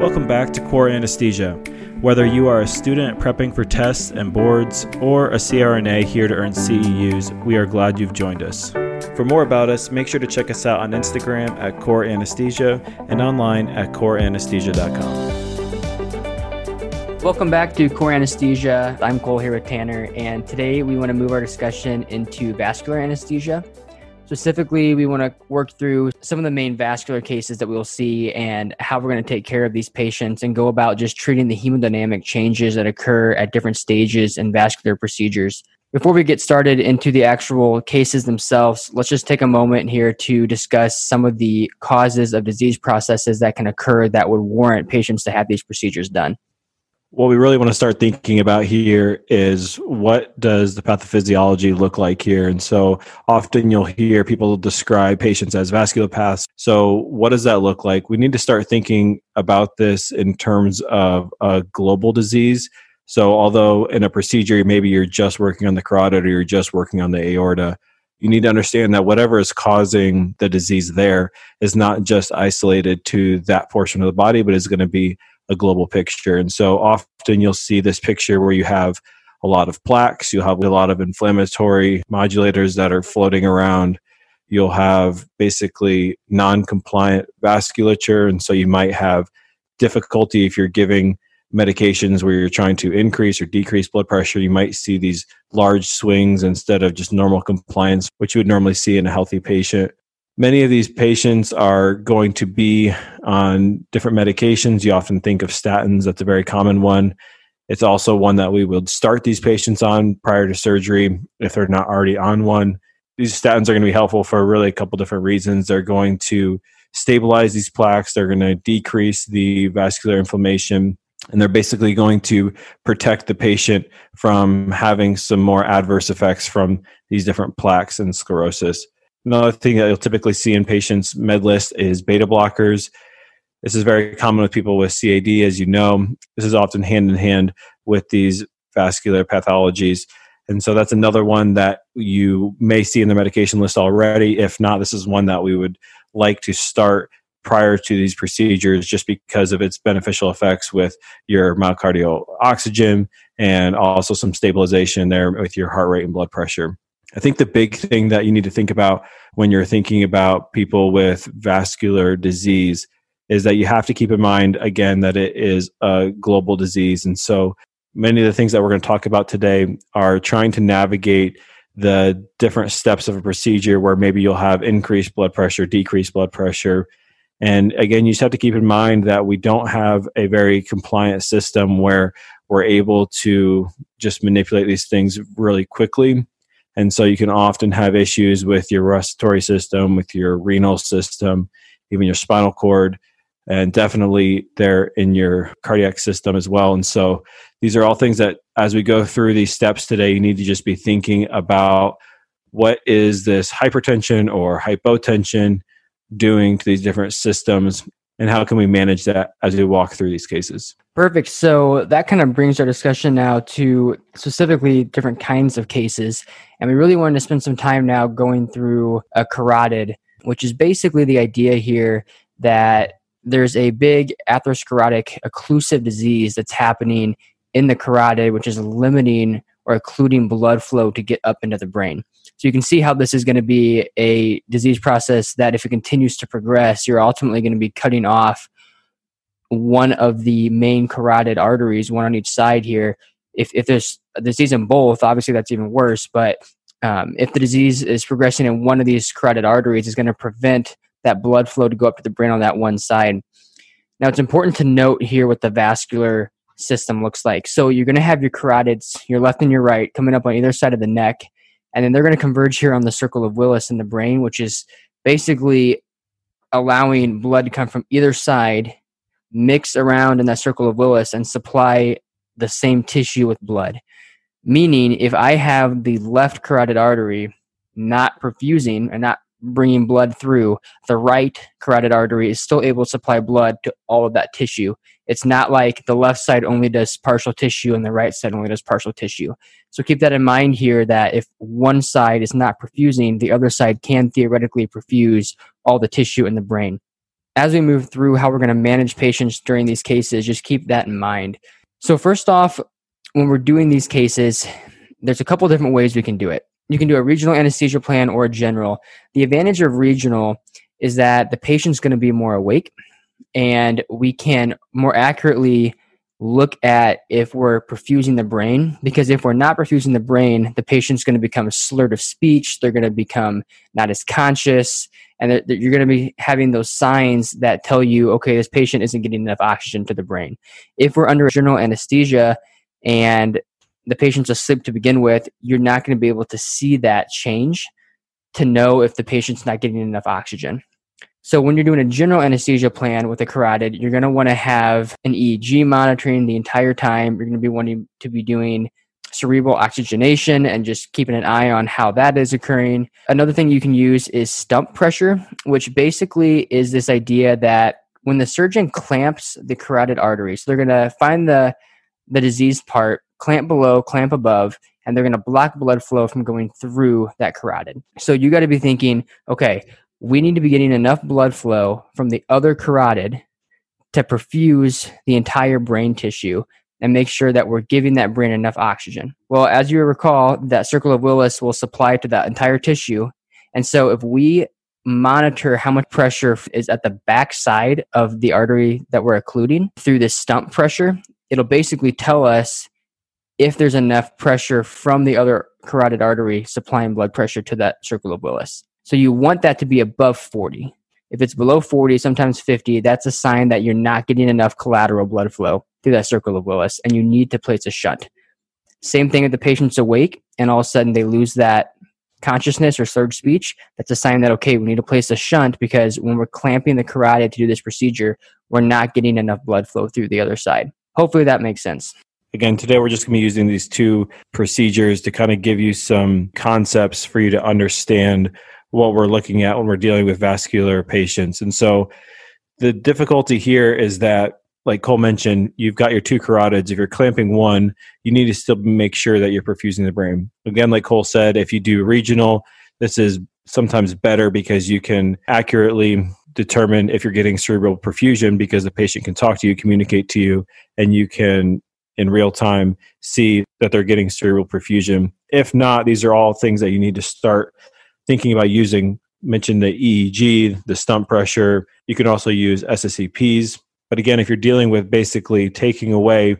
Welcome back to Core Anesthesia. Whether you are a student prepping for tests and boards or a CRNA here to earn CEUs, we are glad you've joined us. For more about us, make sure to check us out on Instagram at Core Anesthesia and online at coreanesthesia.com. Welcome back to Core Anesthesia. I'm Cole here with Tanner, and today we want to move our discussion into vascular anesthesia. Specifically, we want to work through some of the main vascular cases that we'll see and how we're going to take care of these patients and go about just treating the hemodynamic changes that occur at different stages in vascular procedures. Before we get started into the actual cases themselves, let's just take a moment here to discuss some of the causes of disease processes that can occur that would warrant patients to have these procedures done what we really want to start thinking about here is what does the pathophysiology look like here? And so often you'll hear people describe patients as vasculopaths. So what does that look like? We need to start thinking about this in terms of a global disease. So although in a procedure maybe you're just working on the carotid or you're just working on the aorta you need to understand that whatever is causing the disease there is not just isolated to that portion of the body but is going to be a global picture. And so often you'll see this picture where you have a lot of plaques, you'll have a lot of inflammatory modulators that are floating around. You'll have basically non compliant vasculature. And so you might have difficulty if you're giving medications where you're trying to increase or decrease blood pressure. You might see these large swings instead of just normal compliance, which you would normally see in a healthy patient. Many of these patients are going to be on different medications. You often think of statins, that's a very common one. It's also one that we would start these patients on prior to surgery if they're not already on one. These statins are going to be helpful for really a couple different reasons. They're going to stabilize these plaques, they're going to decrease the vascular inflammation, and they're basically going to protect the patient from having some more adverse effects from these different plaques and sclerosis. Another thing that you'll typically see in patients' med list is beta blockers. This is very common with people with CAD, as you know. This is often hand in hand with these vascular pathologies. And so that's another one that you may see in the medication list already. If not, this is one that we would like to start prior to these procedures just because of its beneficial effects with your myocardial oxygen and also some stabilization there with your heart rate and blood pressure. I think the big thing that you need to think about when you're thinking about people with vascular disease is that you have to keep in mind, again, that it is a global disease. And so many of the things that we're going to talk about today are trying to navigate the different steps of a procedure where maybe you'll have increased blood pressure, decreased blood pressure. And again, you just have to keep in mind that we don't have a very compliant system where we're able to just manipulate these things really quickly. And so you can often have issues with your respiratory system, with your renal system, even your spinal cord, and definitely there in your cardiac system as well. And so these are all things that as we go through these steps today, you need to just be thinking about what is this hypertension or hypotension doing to these different systems and how can we manage that as we walk through these cases? Perfect. So that kind of brings our discussion now to specifically different kinds of cases. And we really wanted to spend some time now going through a carotid which is basically the idea here that there's a big atherosclerotic occlusive disease that's happening in the carotid which is limiting or occluding blood flow to get up into the brain so you can see how this is going to be a disease process that, if it continues to progress, you're ultimately going to be cutting off one of the main carotid arteries, one on each side here. If, if there's a disease in both, obviously that's even worse. But um, if the disease is progressing in one of these carotid arteries, it's going to prevent that blood flow to go up to the brain on that one side. Now, it's important to note here what the vascular system looks like. So you're going to have your carotids, your left and your right, coming up on either side of the neck and then they're going to converge here on the circle of Willis in the brain, which is basically allowing blood to come from either side, mix around in that circle of Willis, and supply the same tissue with blood. Meaning, if I have the left carotid artery not perfusing and not bringing blood through, the right carotid artery is still able to supply blood to all of that tissue. It's not like the left side only does partial tissue and the right side only does partial tissue. So keep that in mind here that if one side is not perfusing, the other side can theoretically perfuse all the tissue in the brain. as we move through how we're going to manage patients during these cases, just keep that in mind. So, first off, when we're doing these cases, there's a couple different ways we can do it. You can do a regional anesthesia plan or a general. The advantage of regional is that the patient's going to be more awake and we can more accurately look at if we're perfusing the brain because if we're not perfusing the brain the patient's going to become slurred of speech they're going to become not as conscious and you're going to be having those signs that tell you okay this patient isn't getting enough oxygen to the brain. If we're under general anesthesia and the patient's asleep to begin with you're not going to be able to see that change to know if the patient's not getting enough oxygen so when you're doing a general anesthesia plan with a carotid, you're going to want to have an EEG monitoring the entire time. You're going to be wanting to be doing cerebral oxygenation and just keeping an eye on how that is occurring. Another thing you can use is stump pressure, which basically is this idea that when the surgeon clamps the carotid artery, so they're going to find the the diseased part, clamp below, clamp above, and they're going to block blood flow from going through that carotid. So you got to be thinking, okay, we need to be getting enough blood flow from the other carotid to perfuse the entire brain tissue and make sure that we're giving that brain enough oxygen. Well, as you recall, that circle of Willis will supply to that entire tissue. And so if we monitor how much pressure is at the back side of the artery that we're occluding through this stump pressure, it'll basically tell us if there's enough pressure from the other carotid artery supplying blood pressure to that circle of Willis. So you want that to be above 40. If it's below 40, sometimes 50, that's a sign that you're not getting enough collateral blood flow through that circle of Willis and you need to place a shunt. Same thing if the patient's awake and all of a sudden they lose that consciousness or slurred speech, that's a sign that, okay, we need to place a shunt because when we're clamping the carotid to do this procedure, we're not getting enough blood flow through the other side. Hopefully that makes sense. Again, today we're just going to be using these two procedures to kind of give you some concepts for you to understand what we're looking at when we're dealing with vascular patients. And so the difficulty here is that like Cole mentioned, you've got your two carotids. If you're clamping one, you need to still make sure that you're perfusing the brain. Again, like Cole said, if you do regional, this is sometimes better because you can accurately determine if you're getting cerebral perfusion because the patient can talk to you, communicate to you, and you can in real time see that they're getting cerebral perfusion. If not, these are all things that you need to start thinking about using mentioned the EEG, the stump pressure. You can also use SSEPs. But again, if you're dealing with basically taking away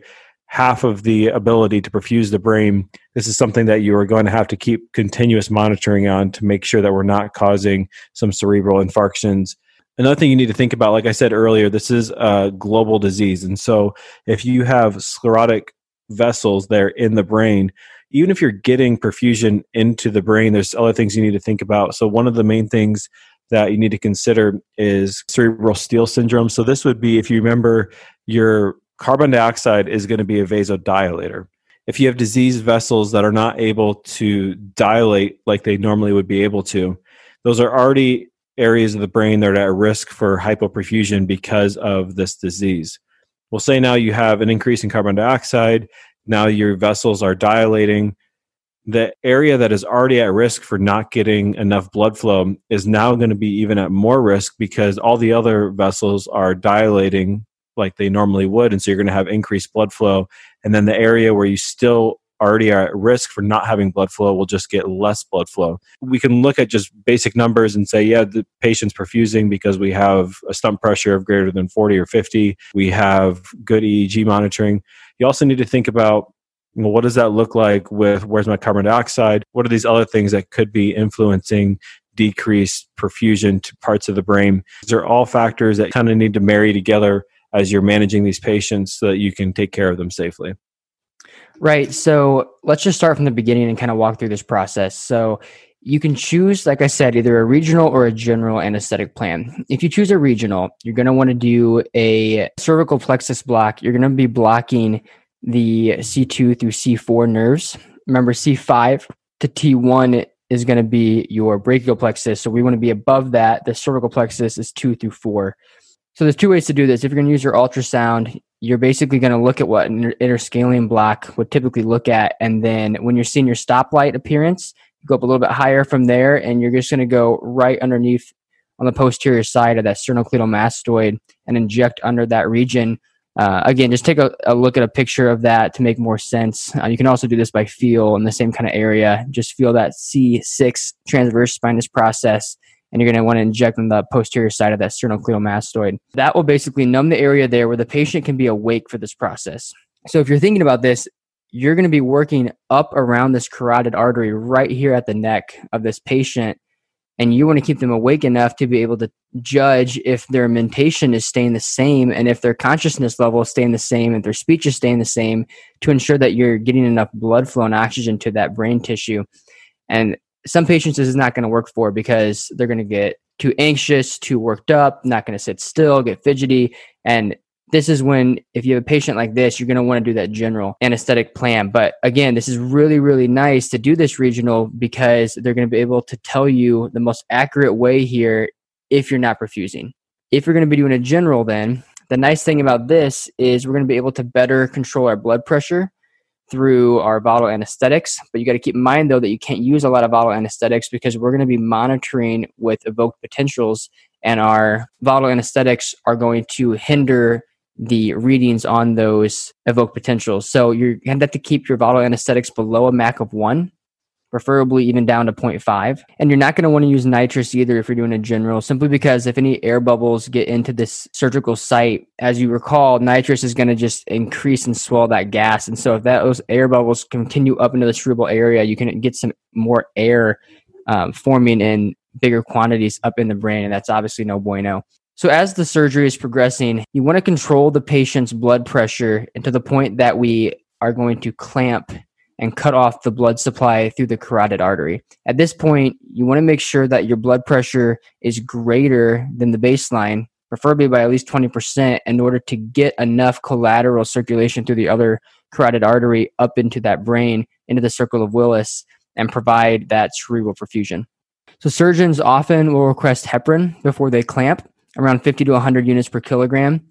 half of the ability to perfuse the brain, this is something that you are going to have to keep continuous monitoring on to make sure that we're not causing some cerebral infarctions. Another thing you need to think about, like I said earlier, this is a global disease. And so if you have sclerotic vessels there in the brain, even if you're getting perfusion into the brain, there's other things you need to think about. So, one of the main things that you need to consider is cerebral steal syndrome. So, this would be if you remember, your carbon dioxide is going to be a vasodilator. If you have diseased vessels that are not able to dilate like they normally would be able to, those are already areas of the brain that are at risk for hypoperfusion because of this disease. We'll say now you have an increase in carbon dioxide, now your vessels are dilating. The area that is already at risk for not getting enough blood flow is now going to be even at more risk because all the other vessels are dilating like they normally would. And so you're going to have increased blood flow. And then the area where you still already are at risk for not having blood flow will just get less blood flow. We can look at just basic numbers and say, yeah, the patient's perfusing because we have a stump pressure of greater than 40 or 50. We have good EEG monitoring you also need to think about well, what does that look like with where's my carbon dioxide? What are these other things that could be influencing decreased perfusion to parts of the brain? These are all factors that kind of need to marry together as you're managing these patients so that you can take care of them safely. Right. So let's just start from the beginning and kind of walk through this process. So you can choose, like I said, either a regional or a general anesthetic plan. If you choose a regional, you're going to want to do a cervical plexus block. You're going to be blocking the C2 through C4 nerves. Remember, C5 to T1 is going to be your brachial plexus. So we want to be above that. The cervical plexus is 2 through 4. So there's two ways to do this. If you're going to use your ultrasound, you're basically going to look at what an interscalene block would typically look at. And then when you're seeing your stoplight appearance, you go up a little bit higher from there, and you're just going to go right underneath on the posterior side of that sternocleidomastoid and inject under that region. Uh, again, just take a, a, look at a picture of that to make more sense. Uh, you can also do this by feel in the same kind of area. Just feel that C6 transverse spinous process, and you're going to want to inject on the posterior side of that sternocleidomastoid. That will basically numb the area there where the patient can be awake for this process. So if you're thinking about this, you're going to be working up around this carotid artery right here at the neck of this patient and you want to keep them awake enough to be able to judge if their mentation is staying the same and if their consciousness level is staying the same and their speech is staying the same to ensure that you're getting enough blood flow and oxygen to that brain tissue and some patients this is not going to work for because they're going to get too anxious too worked up not going to sit still get fidgety. And this is when if you have a patient like this you're going to want to do that general anesthetic plan. But again this is really really nice to do this regional because they're going to be able to tell you the most accurate way here if you're not perfusing. If you're going to be doing a general then the nice thing about this is we're going to be able to better control our blood pressure through our volatile anesthetics but you got to keep in mind though that you can't use a lot of volatile anesthetics because we're going to be monitoring with evoked potentials and our volatile anesthetics are going to hinder the readings on those evoked potentials. So you're going to have to keep your volatile anesthetics below a MAC of one, preferably even down to 0.5. And you're not going to want to use nitrous either if you're doing a general, simply because if any air bubbles get into this surgical site, as you recall, nitrous is going to just increase and swell that gas. And so if that, those air bubbles continue up into the cerebral area, you can get some more air um, forming in bigger quantities up in the brain. And that's obviously no bueno. So, as the surgery is progressing, you want to control the patient's blood pressure and to the point that we are going to clamp and cut off the blood supply through the carotid artery. At this point, you want to make sure that your blood pressure is greater than the baseline, preferably by at least 20%, in order to get enough collateral circulation through the other carotid artery up into that brain, into the circle of Willis, and provide that cerebral perfusion. So, surgeons often will request heparin before they clamp around 50 to 100 units per kilogram.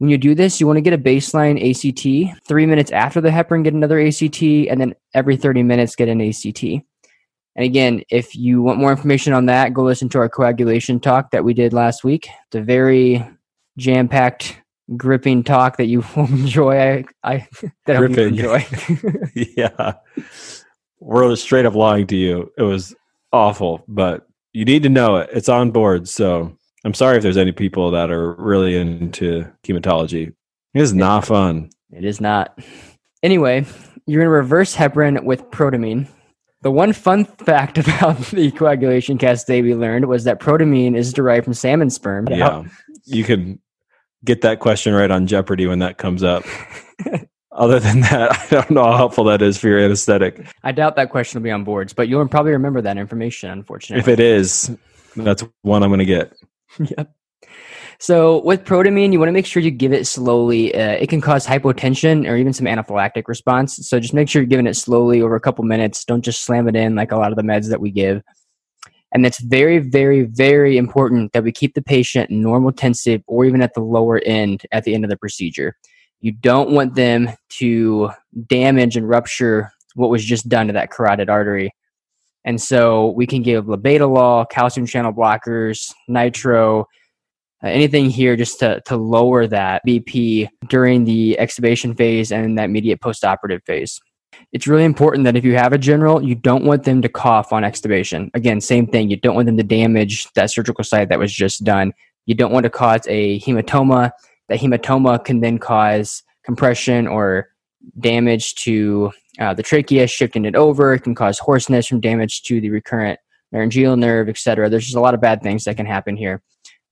When you do this, you want to get a baseline ACT. Three minutes after the heparin, get another ACT, and then every 30 minutes, get an ACT. And again, if you want more information on that, go listen to our coagulation talk that we did last week. It's a very jam packed, gripping talk that you will enjoy. I, I that gripping. enjoy. yeah. We're straight up lying to you. It was awful, but you need to know it. It's on board. So I'm sorry if there's any people that are really into hematology. It is not fun. It is not. Anyway, you're going to reverse heparin with protamine. The one fun fact about the coagulation cascade we learned was that protamine is derived from salmon sperm. Yeah. You can get that question right on Jeopardy when that comes up. Other than that, I don't know how helpful that is for your anesthetic. I doubt that question will be on boards, but you'll probably remember that information, unfortunately. If it is, that's one I'm going to get. yep. So with protamine, you want to make sure you give it slowly. Uh, it can cause hypotension or even some anaphylactic response. So just make sure you're giving it slowly over a couple minutes. Don't just slam it in like a lot of the meds that we give. And it's very, very, very important that we keep the patient normal tensive or even at the lower end at the end of the procedure. You don't want them to damage and rupture what was just done to that carotid artery and so we can give labetalol, calcium channel blockers, nitro, uh, anything here just to, to lower that BP during the extubation phase and that immediate postoperative phase. It's really important that if you have a general, you don't want them to cough on extubation. Again, same thing. You don't want them to damage that surgical site that was just done. You don't want to cause a hematoma. That hematoma can then cause compression or damage to uh, the trachea, shifting it over. It can cause hoarseness from damage to the recurrent laryngeal nerve, etc. There's just a lot of bad things that can happen here.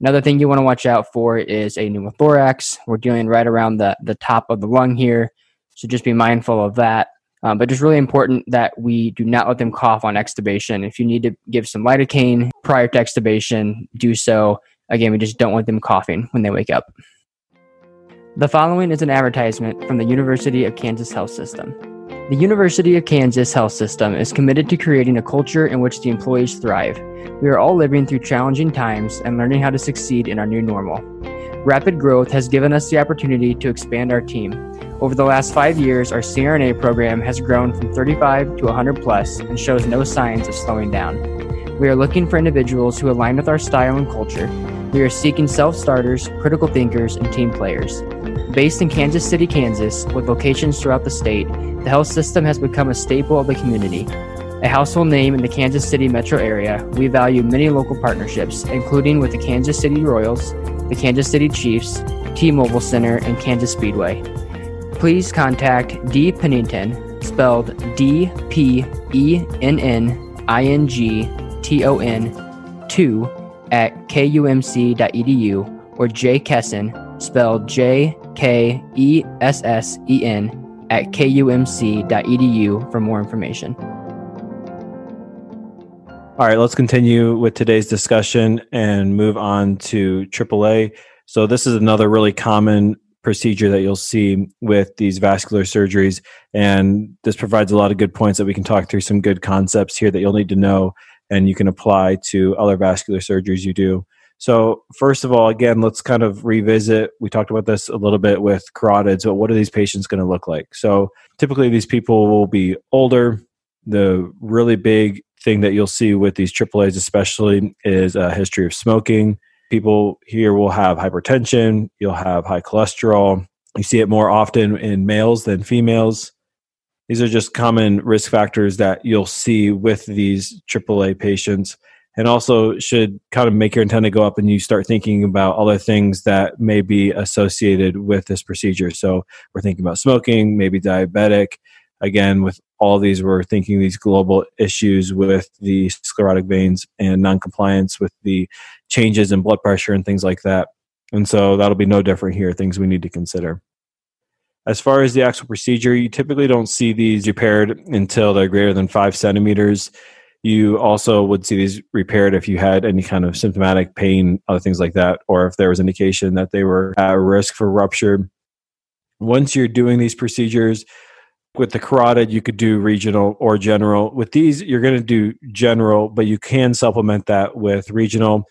Another thing you want to watch out for is a pneumothorax. We're dealing right around the, the top of the lung here, so just be mindful of that. Um, but just really important that we do not let them cough on extubation. If you need to give some lidocaine prior to extubation, do so. Again, we just don't want them coughing when they wake up. The following is an advertisement from the University of Kansas Health System. The University of Kansas Health System is committed to creating a culture in which the employees thrive. We are all living through challenging times and learning how to succeed in our new normal. Rapid growth has given us the opportunity to expand our team. Over the last five years, our CRNA program has grown from 35 to 100 plus and shows no signs of slowing down. We are looking for individuals who align with our style and culture. We are seeking self starters, critical thinkers, and team players. Based in Kansas City, Kansas, with locations throughout the state, the health system has become a staple of the community. A household name in the Kansas City metro area, we value many local partnerships, including with the Kansas City Royals, the Kansas City Chiefs, T Mobile Center, and Kansas Speedway. Please contact D. Pennington, spelled D P E N N I N G T O N 2 at kumc.edu or J. Kessen, spelled J K E S S E N, at kumc.edu for more information. All right, let's continue with today's discussion and move on to AAA. So, this is another really common procedure that you'll see with these vascular surgeries. And this provides a lot of good points that we can talk through some good concepts here that you'll need to know and you can apply to other vascular surgeries you do. So, first of all, again, let's kind of revisit. We talked about this a little bit with carotids, but what are these patients going to look like? So, typically, these people will be older. The really big thing that you'll see with these AAAs, especially, is a history of smoking. People here will have hypertension, you'll have high cholesterol. You see it more often in males than females. These are just common risk factors that you'll see with these AAA patients and also should kind of make your antenna go up and you start thinking about other things that may be associated with this procedure. So we're thinking about smoking, maybe diabetic. Again, with all these, we're thinking these global issues with the sclerotic veins and noncompliance with the changes in blood pressure and things like that. And so that'll be no different here, things we need to consider. As far as the actual procedure, you typically don't see these repaired until they're greater than five centimeters. You also would see these repaired if you had any kind of symptomatic pain, other things like that, or if there was indication that they were at risk for rupture. Once you're doing these procedures, with the carotid, you could do regional or general. With these, you're going to do general, but you can supplement that with regional.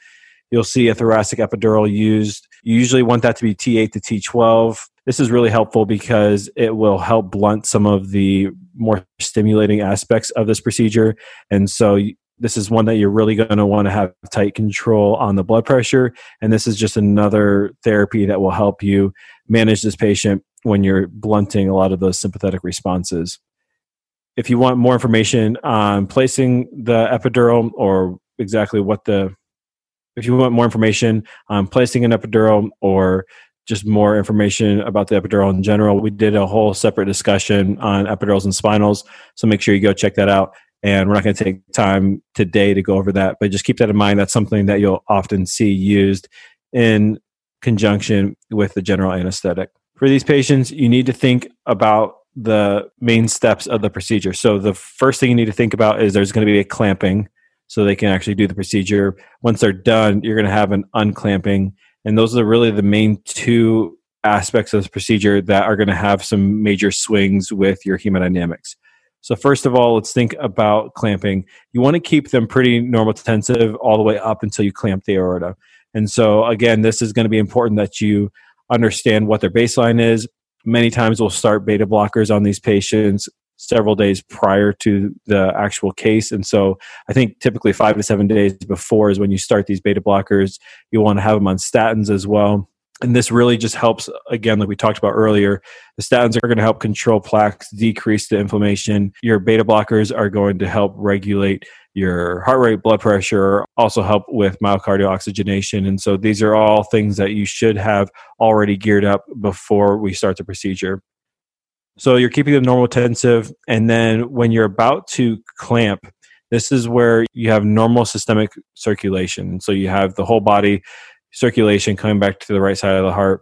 You'll see a thoracic epidural used. You usually want that to be T8 to T12. This is really helpful because it will help blunt some of the more stimulating aspects of this procedure. And so this is one that you're really going to want to have tight control on the blood pressure. And this is just another therapy that will help you manage this patient when you're blunting a lot of those sympathetic responses. If you want more information on placing the epidural or exactly what the, if you want more information on placing an epidural or just more information about the epidural in general, we did a whole separate discussion on epidurals and spinals. So make sure you go check that out. And we're not going to take time today to go over that, but just keep that in mind. That's something that you'll often see used in conjunction with the general anesthetic for these patients, you need to think about the main steps of the procedure. So the first thing you need to think about is there's going to be a clamping so they can actually do the procedure. Once they're done, you're going to have an unclamping. And those are really the main two aspects of this procedure that are going to have some major swings with your hemodynamics. So first of all, let's think about clamping. You want to keep them pretty normal normotensive all the way up until you clamp the aorta. And so again, this is going to be important that you understand what their baseline is. Many times we'll start beta blockers on these patients several days prior to the actual case. And so I think typically five to seven days before is when you start these beta blockers. You want to have them on statins as well. And this really just helps, again, like we talked about earlier, the statins are going to help control plaques, decrease the inflammation. Your beta blockers are going to help regulate your heart rate, blood pressure, also help with myocardial oxygenation. And so these are all things that you should have already geared up before we start the procedure. So you're keeping them normotensive. And then when you're about to clamp, this is where you have normal systemic circulation. So you have the whole body circulation coming back to the right side of the heart.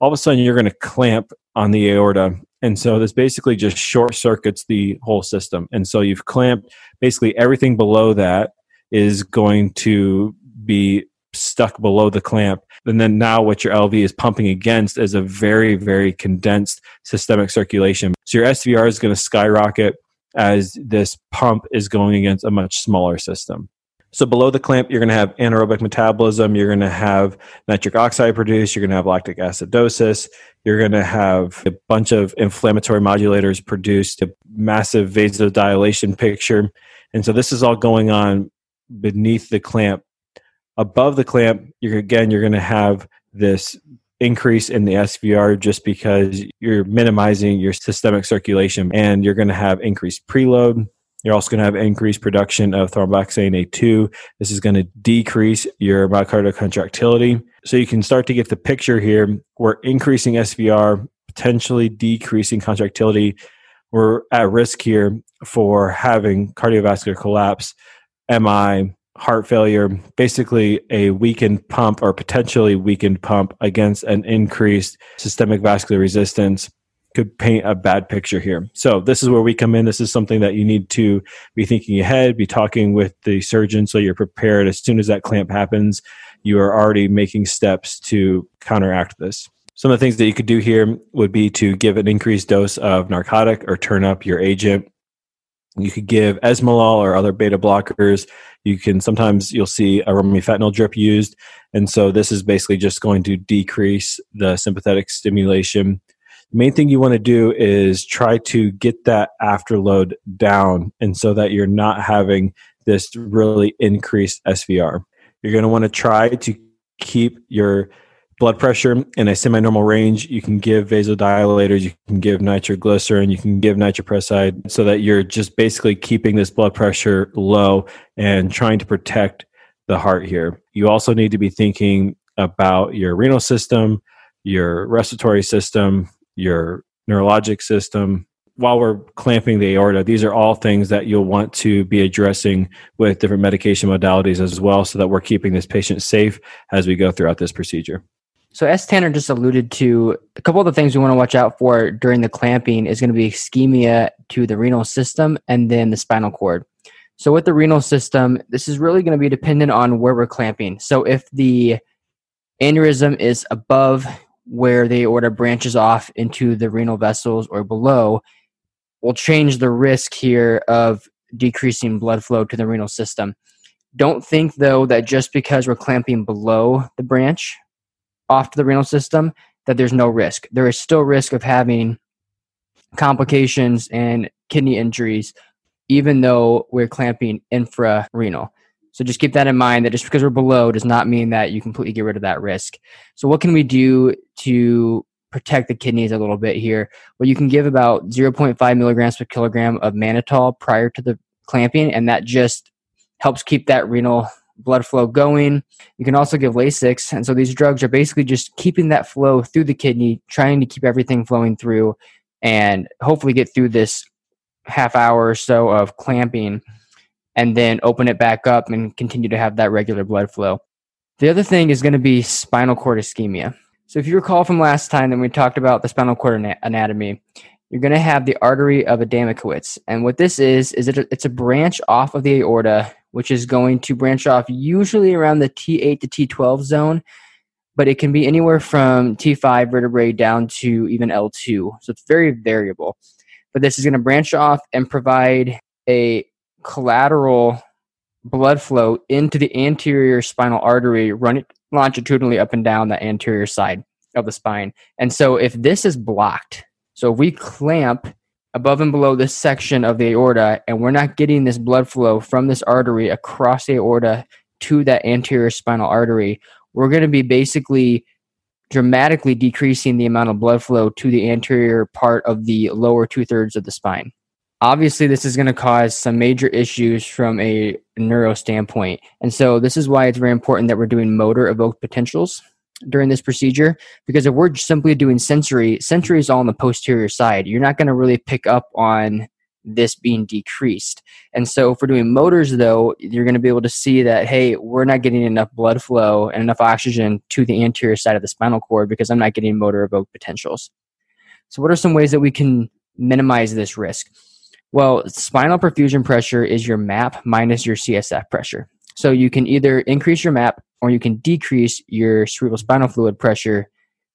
All of a sudden, you're going to clamp on the aorta and so this basically just short circuits the whole system. And so you've clamped basically everything below that is going to be stuck below the clamp. And then now what your LV is pumping against is a very, very condensed systemic circulation. So your SVR is going to skyrocket as this pump is going against a much smaller system. So below the clamp, you're going to have anaerobic metabolism. You're going to have nitric oxide produced. You're going to have lactic acidosis. You're going to have a bunch of inflammatory modulators produced, a massive vasodilation picture. And so this is all going on beneath the clamp. Above the clamp, you're again you're going to have this increase in the SVR just because you're minimizing your systemic circulation and you're going to have increased preload. You're also going to have increased production of thromboxane A2. This is going to decrease your myocardial contractility. So you can start to get the picture here. We're increasing SVR, potentially decreasing contractility. We're at risk here for having cardiovascular collapse, MI, heart failure, basically a weakened pump or potentially weakened pump against an increased systemic vascular resistance could paint a bad picture here. So this is where we come in. This is something that you need to be thinking ahead, be talking with the surgeon so you're prepared as soon as that clamp happens. You are already making steps to counteract this. Some of the things that you could do here would be to give an increased dose of narcotic or turn up your agent. You could give esmolol or other beta blockers. You can sometimes you'll see a remifentanil drip used, and so this is basically just going to decrease the sympathetic stimulation. The main thing you want to do is try to get that afterload down, and so that you're not having this really increased SVR. You're going to want to try to keep your blood pressure in a semi-normal range. You can give vasodilators, you can give nitroglycerin, you can give nitroprusside so that you're just basically keeping this blood pressure low and trying to protect the heart here. You also need to be thinking about your renal system, your respiratory system, your neurologic system. While we're clamping the aorta, these are all things that you'll want to be addressing with different medication modalities as well so that we're keeping this patient safe as we go throughout this procedure. So, as Tanner just alluded to, a couple of the things we want to watch out for during the clamping is going to be ischemia to the renal system and then the spinal cord. So, with the renal system, this is really going to be dependent on where we're clamping. So, if the aneurysm is above where the aorta branches off into the renal vessels or below, will change the risk here of decreasing blood flow to the renal system. Don't think, though, that just because we're clamping below the branch off to the renal system that there's no risk. There is still risk of having complications and kidney injuries, even though we're clamping infrarenal. So just keep that in mind that just because we're below does not mean that you completely get rid of that risk. So what can we do to protect the kidneys a little bit here? Well, you can give about 0.5 milligrams per kilogram of mannitol prior to the clamping, and that just helps keep that renal blood flow going. You can also give Lasix. And so these drugs are basically just keeping that flow through the kidney, trying to keep everything flowing through and hopefully get through this half hour or so of clamping and then open it back up and continue to have that regular blood flow. The other thing is going to be spinal cord ischemia. So if you recall from last time that we talked about the spinal cord anatomy, you're going to have the artery of Adamkiewicz. And what this is, is it, it's a branch off of the aorta which is going to branch off usually around the T8 to T12 zone, but it can be anywhere from T5 vertebrae down to even L2. So it's very variable. But this is going to branch off and provide a collateral blood flow into the anterior spinal artery, running longitudinally up and down the anterior side of the spine. And so if this is blocked, so if we clamp above and below this section of the aorta, and we're not getting this blood flow from this artery across the aorta to that anterior spinal artery, we're going to be basically dramatically decreasing the amount of blood flow to the anterior part of the lower two thirds of the spine. Obviously, this is going to cause some major issues from a neuro standpoint. And so, this is why it's very important that we're doing motor evoked potentials during this procedure because if we're simply doing sensory, sensory is all on the posterior side. You're not going to really pick up on this being decreased. And so if we're doing motors though, you're going to be able to see that hey, we're not getting enough blood flow and enough oxygen to the anterior side of the spinal cord because I'm not getting motor evoked potentials. So what are some ways that we can minimize this risk? Well, spinal perfusion pressure is your MAP minus your CSF pressure. So you can either increase your MAP or you can decrease your cerebral spinal fluid pressure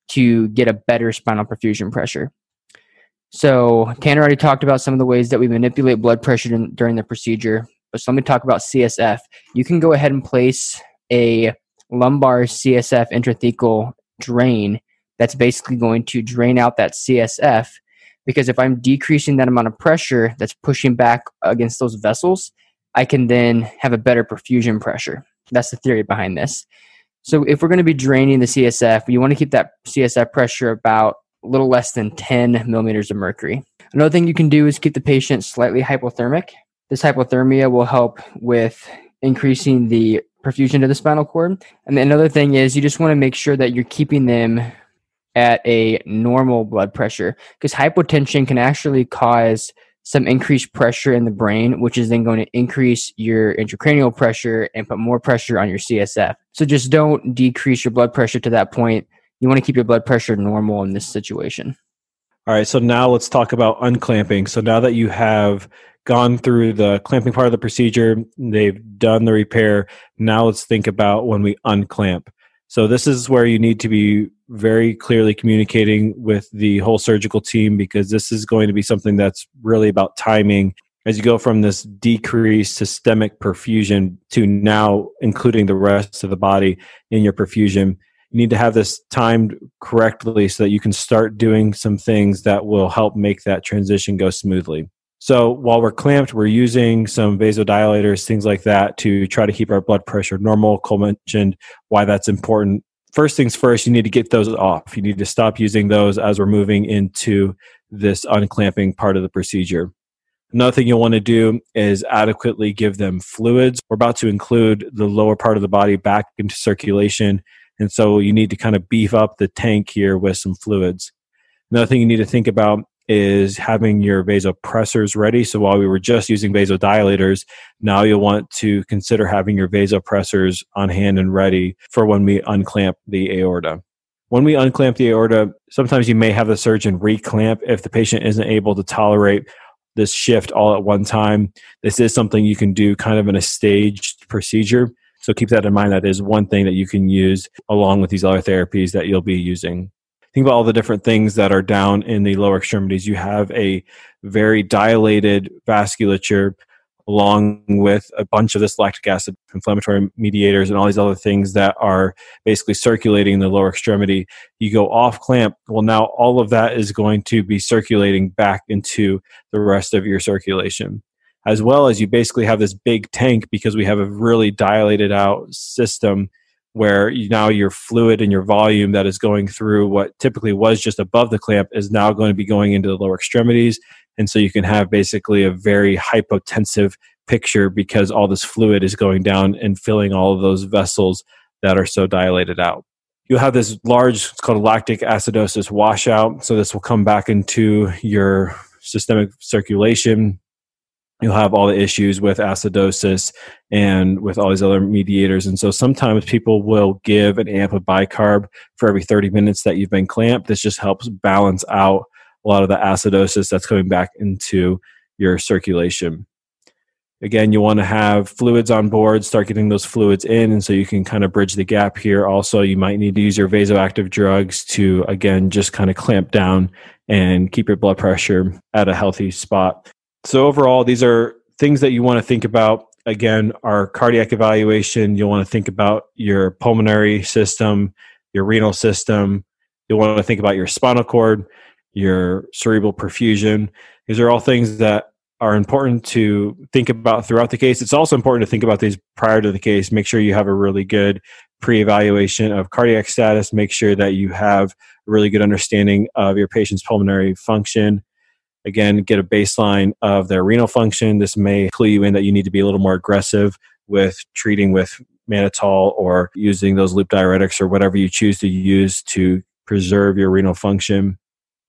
to get a better spinal perfusion pressure. So Tanner already talked about some of the ways that we manipulate blood pressure in, during the procedure. But so let me talk about CSF. You can go ahead and place a lumbar CSF intrathecal drain that's basically going to drain out that CSF because if I'm decreasing that amount of pressure that's pushing back against those vessels, I can then have a better perfusion pressure. That's the theory behind this. So if we're going to be draining the CSF, you want to keep that CSF pressure about a little less than 10 millimeters of mercury. Another thing you can do is keep the patient slightly hypothermic. This hypothermia will help with increasing the perfusion to the spinal cord. And another thing is you just want to make sure that you're keeping them at a normal blood pressure because hypotension can actually cause some increased pressure in the brain, which is then going to increase your intracranial pressure and put more pressure on your CSF. So just don't decrease your blood pressure to that point. You want to keep your blood pressure normal in this situation. All right, so now let's talk about unclamping. So now that you have gone through the clamping part of the procedure, they've done the repair, now let's think about when we unclamp. So this is where you need to be very clearly communicating with the whole surgical team because this is going to be something that's really about timing. As you go from this decreased systemic perfusion to now including the rest of the body in your perfusion you need to have this timed correctly so that you can start doing some things that will help make that transition go smoothly so while we're clamped we're using some vasodilators things like that to try to keep our blood pressure normal cole mentioned why that's important first things first, you need to get those off. You need to stop using those as we're moving into this unclamping part of the procedure. Another thing you'll want to do is adequately give them fluids. We're about to include the lower part of the body back into circulation. And so you need to kind of beef up the tank here with some fluids. Another thing you need to think about is having your vasopressors ready. So while we were just using vasodilators, now you'll want to consider having your vasopressors on hand and ready for when we unclamp the aorta. When we unclamp the aorta, sometimes you may have the surgeon reclamp if the patient isn't able to tolerate this shift all at one time. This is something you can do kind of in a staged procedure. So keep that in mind. That is one thing that you can use along with these other therapies that you'll be using think about all the different things that are down in the lower extremities. You have a very dilated vasculature along with a bunch of this lactic acid inflammatory mediators and all these other things that are basically circulating in the lower extremity. You go off clamp, well, now all of that is going to be circulating back into the rest of your circulation. As well as you basically have this big tank because we have a really dilated out system where now your fluid and your volume that is going through what typically was just above the clamp is now going to be going into the lower extremities. And so you can have basically a very hypotensive picture because all this fluid is going down and filling all of those vessels that are so dilated out. You'll have this large, it's called lactic acidosis washout. So this will come back into your systemic circulation you'll have all the issues with acidosis and with all these other mediators. And so sometimes people will give an amp of bicarb for every 30 minutes that you've been clamped. This just helps balance out a lot of the acidosis that's coming back into your circulation. Again, you want to have fluids on board, start getting those fluids in, and so you can kind of bridge the gap here. Also, you might need to use your vasoactive drugs to, again, just kind of clamp down and keep your blood pressure at a healthy spot. So overall, these are things that you want to think about. Again, our cardiac evaluation, you'll want to think about your pulmonary system, your renal system. You'll want to think about your spinal cord, your cerebral perfusion. These are all things that are important to think about throughout the case. It's also important to think about these prior to the case. Make sure you have a really good pre evaluation of cardiac status. Make sure that you have a really good understanding of your patient's pulmonary function again get a baseline of their renal function. This may clue you in that you need to be a little more aggressive with treating with mannitol or using those loop diuretics or whatever you choose to use to preserve your renal function.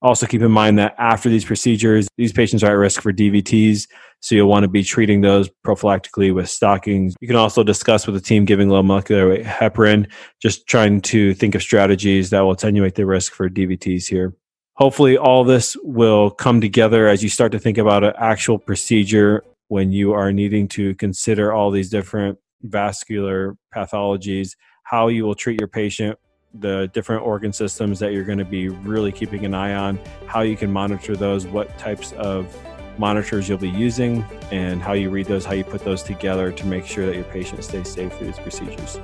Also keep in mind that after these procedures these patients are at risk for dvts so you'll want to be treating those prophylactically with stockings. You can also discuss with the team giving low molecular weight heparin just trying to think of strategies that will attenuate the risk for dvts here hopefully all this will come together as you start to think about an actual procedure when you are needing to consider all these different vascular pathologies how you will treat your patient the different organ systems that you're going to be really keeping an eye on how you can monitor those what types of monitors you'll be using and how you read those how you put those together to make sure that your patient stays safe through these procedures